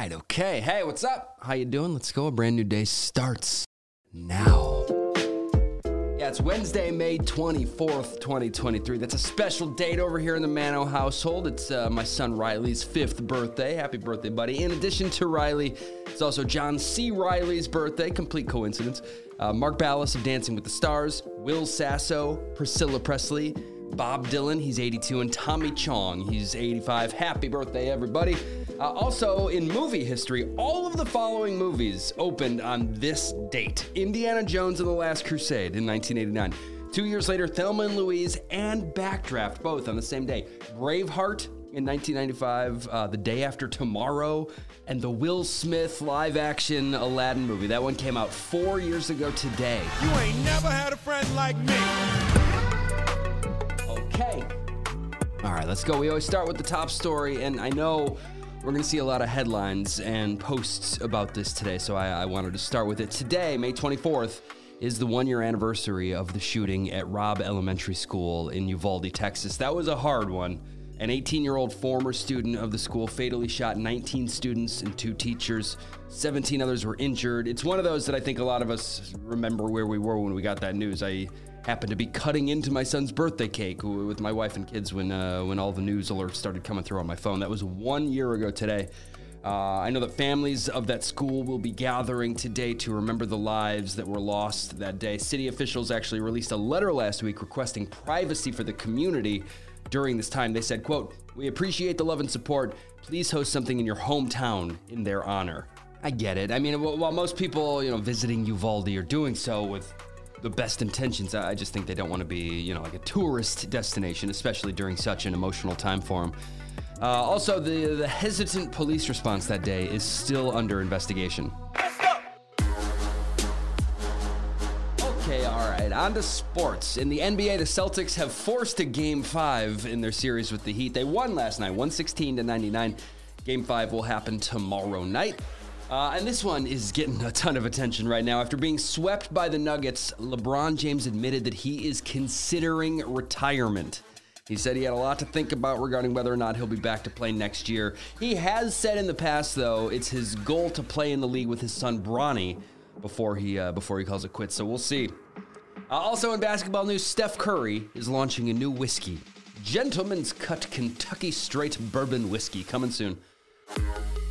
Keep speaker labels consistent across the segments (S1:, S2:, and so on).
S1: right, okay. Hey, what's up? How you doing? Let's go. A brand new day starts now. Yeah, it's Wednesday, May 24th, 2023. That's a special date over here in the Mano household. It's uh, my son Riley's fifth birthday. Happy birthday, buddy. In addition to Riley, it's also John C. Reilly's birthday. Complete coincidence. Uh, Mark Ballas of Dancing with the Stars, Will Sasso, Priscilla Presley, Bob Dylan, he's 82, and Tommy Chong, he's 85. Happy birthday, everybody. Uh, also, in movie history, all of the following movies opened on this date Indiana Jones and the Last Crusade in 1989. Two years later, Thelma and Louise and Backdraft, both on the same day. Braveheart in 1995, uh, The Day After Tomorrow, and the Will Smith live action Aladdin movie. That one came out four years ago today.
S2: You ain't never had a friend like me.
S1: All right, let's go. We always start with the top story, and I know we're going to see a lot of headlines and posts about this today, so I, I wanted to start with it. Today, May 24th, is the one year anniversary of the shooting at Robb Elementary School in Uvalde, Texas. That was a hard one. An 18 year old former student of the school fatally shot 19 students and two teachers. 17 others were injured. It's one of those that I think a lot of us remember where we were when we got that news. I happened to be cutting into my son's birthday cake with my wife and kids when uh, when all the news alerts started coming through on my phone. That was one year ago today. Uh, I know that families of that school will be gathering today to remember the lives that were lost that day. City officials actually released a letter last week requesting privacy for the community during this time. They said, "quote We appreciate the love and support. Please host something in your hometown in their honor." I get it. I mean, while most people, you know, visiting Uvalde are doing so with the best intentions. I just think they don't want to be, you know, like a tourist destination, especially during such an emotional time for them. Uh, also, the, the hesitant police response that day is still under investigation. Okay, all right, on to sports. In the NBA, the Celtics have forced a game five in their series with the Heat. They won last night, 116 to 99. Game five will happen tomorrow night. Uh, and this one is getting a ton of attention right now. After being swept by the Nuggets, LeBron James admitted that he is considering retirement. He said he had a lot to think about regarding whether or not he'll be back to play next year. He has said in the past, though, it's his goal to play in the league with his son Bronny before he uh, before he calls it quits. So we'll see. Uh, also in basketball news, Steph Curry is launching a new whiskey, Gentleman's Cut Kentucky Straight Bourbon Whiskey, coming soon.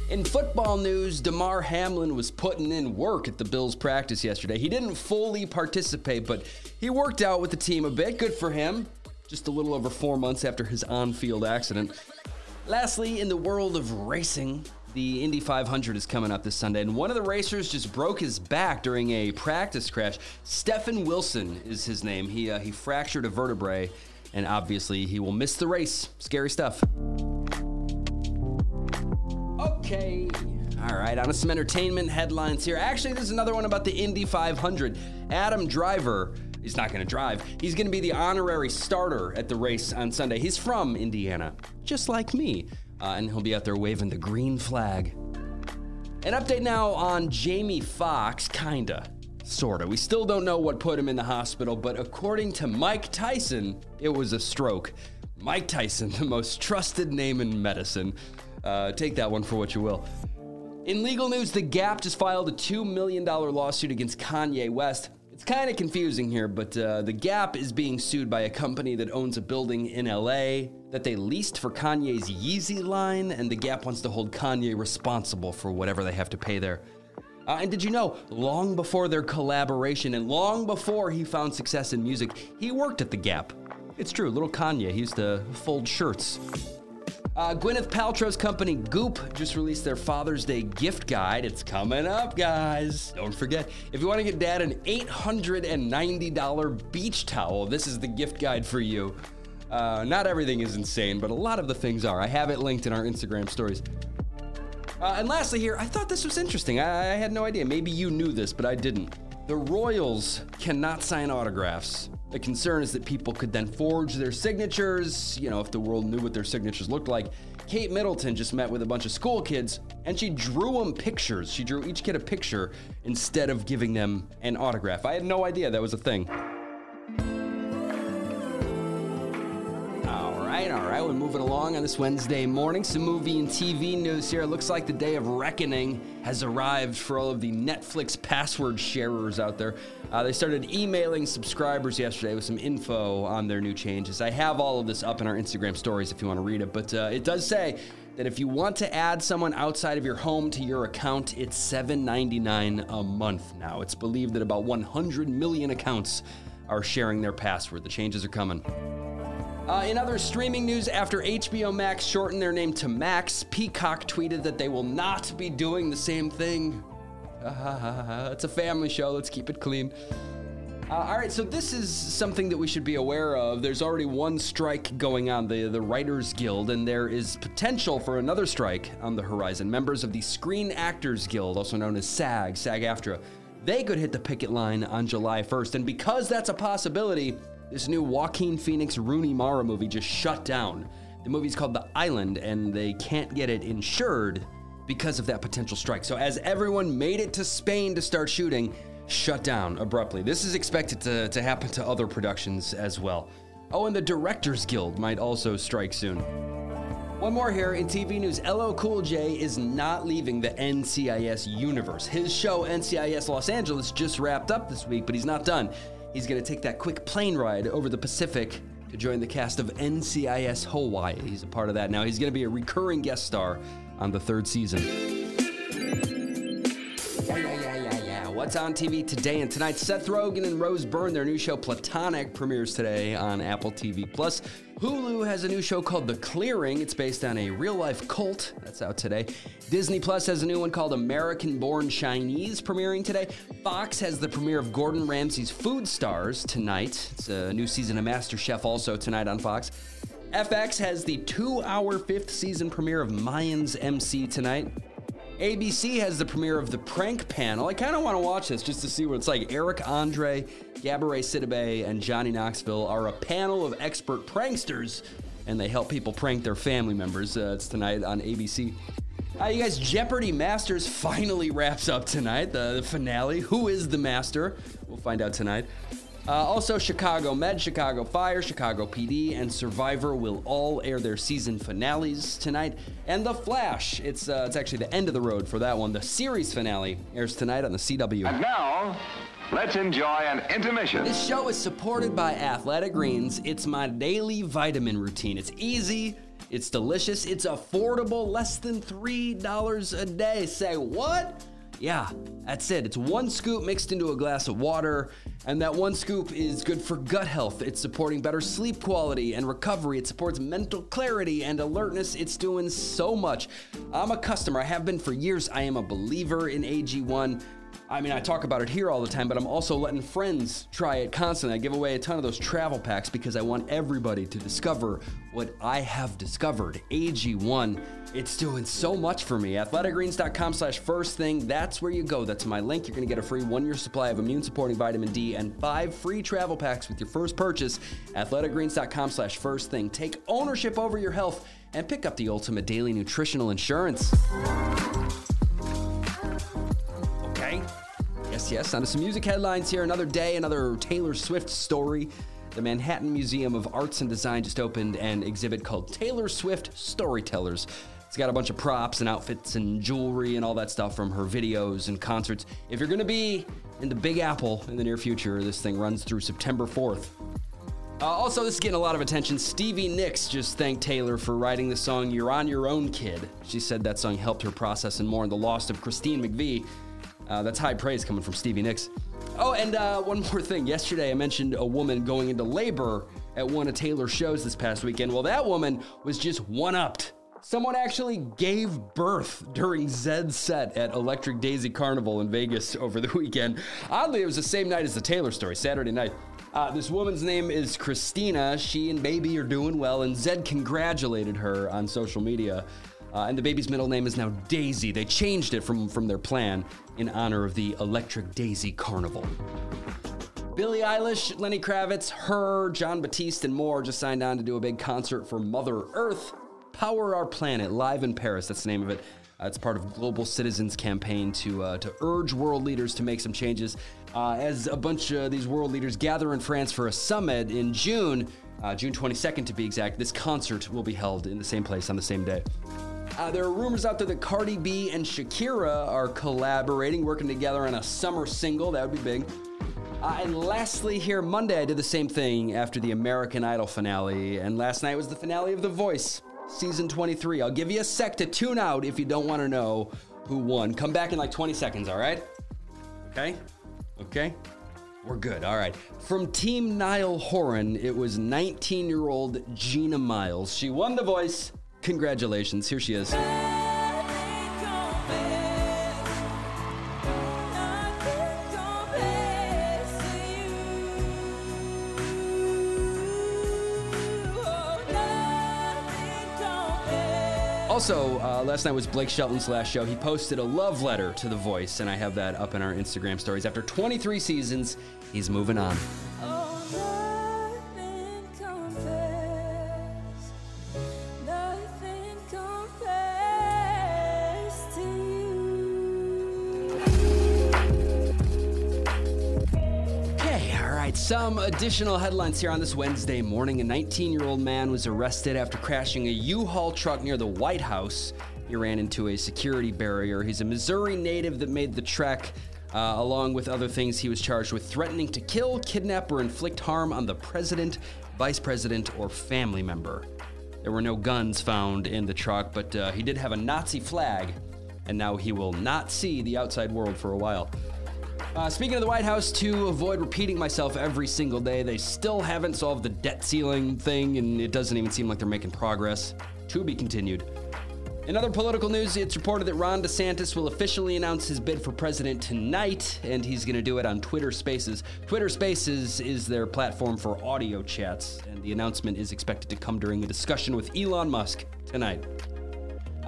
S1: In football news, Damar Hamlin was putting in work at the Bills practice yesterday. He didn't fully participate, but he worked out with the team a bit. Good for him. Just a little over four months after his on field accident. Lastly, in the world of racing, the Indy 500 is coming up this Sunday, and one of the racers just broke his back during a practice crash. Stefan Wilson is his name. He, uh, he fractured a vertebrae, and obviously he will miss the race. Scary stuff. Okay. All right, on to some entertainment headlines here. Actually, there's another one about the Indy 500. Adam Driver is not going to drive. He's going to be the honorary starter at the race on Sunday. He's from Indiana, just like me, uh, and he'll be out there waving the green flag. An update now on Jamie Foxx, kinda, sorta. We still don't know what put him in the hospital, but according to Mike Tyson, it was a stroke. Mike Tyson, the most trusted name in medicine. Uh, take that one for what you will. In legal news, The Gap just filed a $2 million lawsuit against Kanye West. It's kind of confusing here, but uh, The Gap is being sued by a company that owns a building in LA that they leased for Kanye's Yeezy line, and The Gap wants to hold Kanye responsible for whatever they have to pay there. Uh, and did you know, long before their collaboration and long before he found success in music, he worked at The Gap? It's true, little Kanye, he used to fold shirts. Uh, Gwyneth Paltrow's company Goop just released their Father's Day gift guide. It's coming up, guys. Don't forget, if you want to get dad an $890 beach towel, this is the gift guide for you. Uh, not everything is insane, but a lot of the things are. I have it linked in our Instagram stories. Uh, and lastly, here, I thought this was interesting. I, I had no idea. Maybe you knew this, but I didn't. The Royals cannot sign autographs. The concern is that people could then forge their signatures, you know, if the world knew what their signatures looked like. Kate Middleton just met with a bunch of school kids and she drew them pictures. She drew each kid a picture instead of giving them an autograph. I had no idea that was a thing. And moving along on this Wednesday morning. Some movie and TV news here. It looks like the day of reckoning has arrived for all of the Netflix password sharers out there. Uh, they started emailing subscribers yesterday with some info on their new changes. I have all of this up in our Instagram stories if you want to read it, but uh, it does say that if you want to add someone outside of your home to your account, it's $7.99 a month now. It's believed that about 100 million accounts are sharing their password. The changes are coming. Uh, in other streaming news, after HBO Max shortened their name to Max, Peacock tweeted that they will not be doing the same thing. it's a family show, let's keep it clean. Uh, all right, so this is something that we should be aware of. There's already one strike going on, the, the Writers Guild, and there is potential for another strike on the horizon. Members of the Screen Actors Guild, also known as SAG, SAG AFTRA, they could hit the picket line on July 1st. And because that's a possibility, this new Joaquin Phoenix Rooney Mara movie just shut down. The movie's called The Island, and they can't get it insured because of that potential strike. So, as everyone made it to Spain to start shooting, shut down abruptly. This is expected to, to happen to other productions as well. Oh, and the Directors Guild might also strike soon. One more here in TV news. LL Cool J is not leaving the NCIS universe. His show, NCIS Los Angeles, just wrapped up this week, but he's not done. He's going to take that quick plane ride over the Pacific to join the cast of NCIS Hawaii. He's a part of that now. He's going to be a recurring guest star on the third season. On TV today and tonight? Seth Rogen and Rose Byrne, their new show Platonic premieres today on Apple TV Plus. Hulu has a new show called The Clearing. It's based on a real life cult. That's out today. Disney Plus has a new one called American Born Chinese premiering today. Fox has the premiere of Gordon Ramsay's Food Stars tonight. It's a new season of MasterChef also tonight on Fox. FX has the two hour fifth season premiere of Mayans MC tonight. ABC has the premiere of The Prank Panel. I kind of want to watch this just to see what it's like. Eric Andre, Gabourey Sidibe, and Johnny Knoxville are a panel of expert pranksters, and they help people prank their family members. Uh, it's tonight on ABC. Uh, you guys, Jeopardy Masters finally wraps up tonight, the, the finale. Who is the master? We'll find out tonight. Uh, also, Chicago Med, Chicago Fire, Chicago PD, and Survivor will all air their season finales tonight. And The Flash, it's uh, it's actually the end of the road for that one. The series finale airs tonight on the CW.
S3: And now, let's enjoy an intermission.
S1: This show is supported by Athletic Greens. It's my daily vitamin routine. It's easy. It's delicious. It's affordable, less than $3 a day. Say what? Yeah, that's it. It's one scoop mixed into a glass of water, and that one scoop is good for gut health. It's supporting better sleep quality and recovery. It supports mental clarity and alertness. It's doing so much. I'm a customer. I have been for years. I am a believer in AG1. I mean, I talk about it here all the time, but I'm also letting friends try it constantly. I give away a ton of those travel packs because I want everybody to discover what I have discovered. AG1, it's doing so much for me. Athleticgreens.com slash first thing. That's where you go. That's my link. You're going to get a free one year supply of immune supporting vitamin D and five free travel packs with your first purchase. Athleticgreens.com slash first thing. Take ownership over your health and pick up the ultimate daily nutritional insurance. Yes, yes. On some music headlines here. Another day, another Taylor Swift story. The Manhattan Museum of Arts and Design just opened an exhibit called Taylor Swift Storytellers. It's got a bunch of props and outfits and jewelry and all that stuff from her videos and concerts. If you're going to be in the Big Apple in the near future, this thing runs through September 4th. Uh, also, this is getting a lot of attention. Stevie Nicks just thanked Taylor for writing the song You're On Your Own Kid. She said that song helped her process and mourn the loss of Christine McVie. Uh, that's high praise coming from Stevie Nicks. Oh, and uh, one more thing. Yesterday, I mentioned a woman going into labor at one of Taylor's shows this past weekend. Well, that woman was just one upped. Someone actually gave birth during Zedd's set at Electric Daisy Carnival in Vegas over the weekend. Oddly, it was the same night as the Taylor story, Saturday night. Uh, this woman's name is Christina. She and baby are doing well, and Zed congratulated her on social media. Uh, and the baby's middle name is now Daisy. They changed it from, from their plan in honor of the Electric Daisy Carnival. Billie Eilish, Lenny Kravitz, her, Jon Batiste, and more just signed on to do a big concert for Mother Earth. Power Our Planet, live in Paris. That's the name of it. Uh, it's part of Global Citizens campaign to uh, to urge world leaders to make some changes. Uh, as a bunch of these world leaders gather in France for a summit in June, uh, June 22nd to be exact. This concert will be held in the same place on the same day. Uh, there are rumors out there that Cardi B and Shakira are collaborating, working together on a summer single. That would be big. Uh, and lastly, here Monday, I did the same thing after the American Idol finale, and last night was the finale of The Voice, season 23. I'll give you a sec to tune out if you don't want to know who won. Come back in like 20 seconds, all right? Okay? Okay? We're good. All right. From Team Niall Horan, it was 19 year old Gina Miles. She won The Voice. Congratulations. Here she is. Also, uh, last night was Blake Shelton's last show. He posted a love letter to The Voice, and I have that up in our Instagram stories. After 23 seasons, he's moving on. Okay, Some additional headlines here on this Wednesday morning. A 19 year old man was arrested after crashing a U Haul truck near the White House. He ran into a security barrier. He's a Missouri native that made the trek. Uh, along with other things, he was charged with threatening to kill, kidnap, or inflict harm on the president, vice president, or family member. There were no guns found in the truck, but uh, he did have a Nazi flag, and now he will not see the outside world for a while. Uh, speaking of the White House, to avoid repeating myself every single day, they still haven't solved the debt ceiling thing, and it doesn't even seem like they're making progress. To be continued. In other political news, it's reported that Ron DeSantis will officially announce his bid for president tonight, and he's going to do it on Twitter Spaces. Twitter Spaces is their platform for audio chats, and the announcement is expected to come during a discussion with Elon Musk tonight.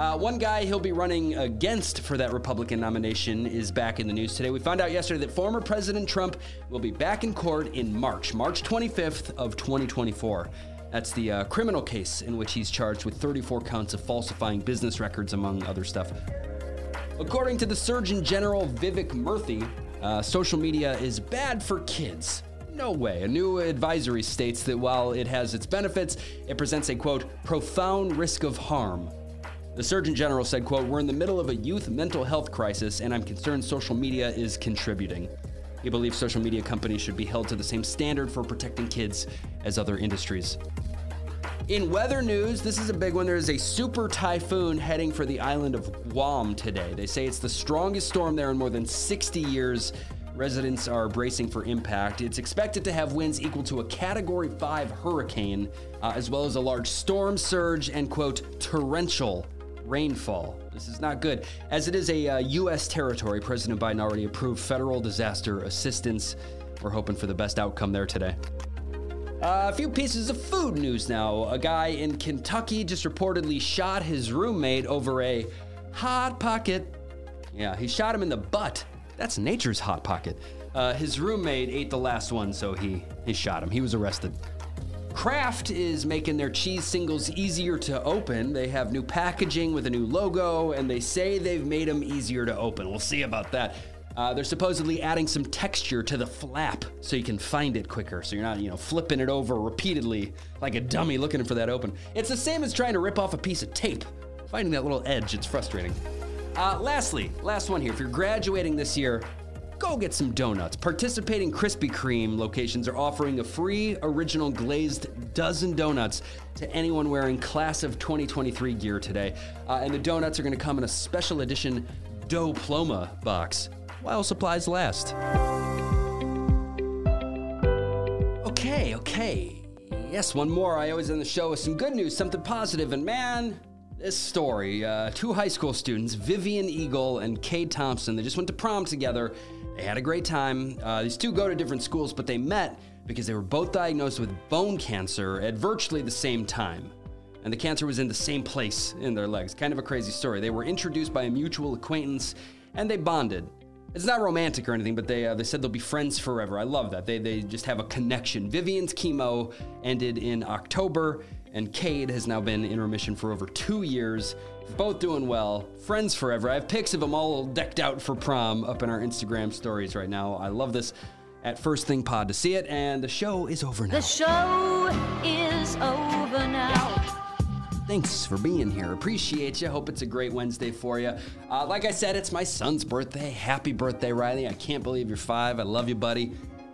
S1: Uh, one guy he'll be running against for that Republican nomination is back in the news today. We found out yesterday that former President Trump will be back in court in March, March 25th of 2024. That's the uh, criminal case in which he's charged with 34 counts of falsifying business records, among other stuff. According to the Surgeon General Vivek Murthy, uh, social media is bad for kids. No way. A new advisory states that while it has its benefits, it presents a quote, profound risk of harm. The Surgeon General said, quote, We're in the middle of a youth mental health crisis, and I'm concerned social media is contributing. He believes social media companies should be held to the same standard for protecting kids as other industries. In weather news, this is a big one. There is a super typhoon heading for the island of Guam today. They say it's the strongest storm there in more than 60 years. Residents are bracing for impact. It's expected to have winds equal to a Category 5 hurricane, uh, as well as a large storm surge and, quote, torrential rainfall. This is not good. As it is a uh, U.S. territory, President Biden already approved federal disaster assistance. We're hoping for the best outcome there today. Uh, a few pieces of food news now. A guy in Kentucky just reportedly shot his roommate over a hot pocket. Yeah, he shot him in the butt. That's nature's hot pocket. Uh, his roommate ate the last one, so he, he shot him. He was arrested. Kraft is making their cheese singles easier to open. They have new packaging with a new logo, and they say they've made them easier to open. We'll see about that. Uh, they're supposedly adding some texture to the flap so you can find it quicker. So you're not, you know, flipping it over repeatedly like a dummy looking for that open. It's the same as trying to rip off a piece of tape. Finding that little edge, it's frustrating. Uh, lastly, last one here. If you're graduating this year, go get some donuts. Participating Krispy Kreme locations are offering a free original glazed dozen donuts to anyone wearing class of 2023 gear today. Uh, and the donuts are going to come in a special edition Diploma box while supplies last. Okay, okay. Yes, one more. I always end the show with some good news, something positive. and man, this story. Uh, two high school students, Vivian Eagle and Cade Thompson, they just went to prom together. They had a great time. Uh, these two go to different schools, but they met because they were both diagnosed with bone cancer at virtually the same time. And the cancer was in the same place in their legs. Kind of a crazy story. They were introduced by a mutual acquaintance and they bonded. It's not romantic or anything, but they uh, they said they'll be friends forever. I love that. They they just have a connection. Vivian's chemo ended in October, and Cade has now been in remission for over two years. Both doing well, friends forever. I have pics of them all decked out for prom up in our Instagram stories right now. I love this. at First Thing Pod to see it. And the show is over now.
S4: The show is over now.
S1: Thanks for being here. Appreciate you. Hope it's a great Wednesday for you. Uh, like I said, it's my son's birthday. Happy birthday, Riley. I can't believe you're five. I love you, buddy.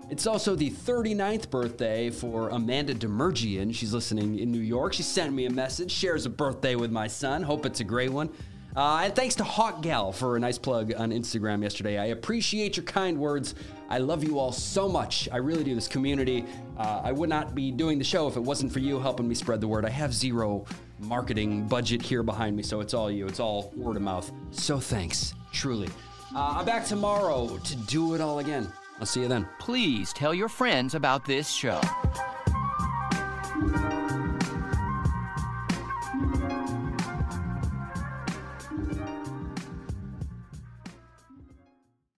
S1: It's also the 39th birthday for Amanda Demergian. She's listening in New York. She sent me a message, shares a birthday with my son. Hope it's a great one. Uh, and thanks to Hawk Gal for a nice plug on Instagram yesterday. I appreciate your kind words. I love you all so much. I really do. This community, uh, I would not be doing the show if it wasn't for you helping me spread the word. I have zero marketing budget here behind me, so it's all you. It's all word of mouth. So thanks, truly. Uh, I'm back tomorrow to do it all again. I'll see you then.
S5: Please tell your friends about this show.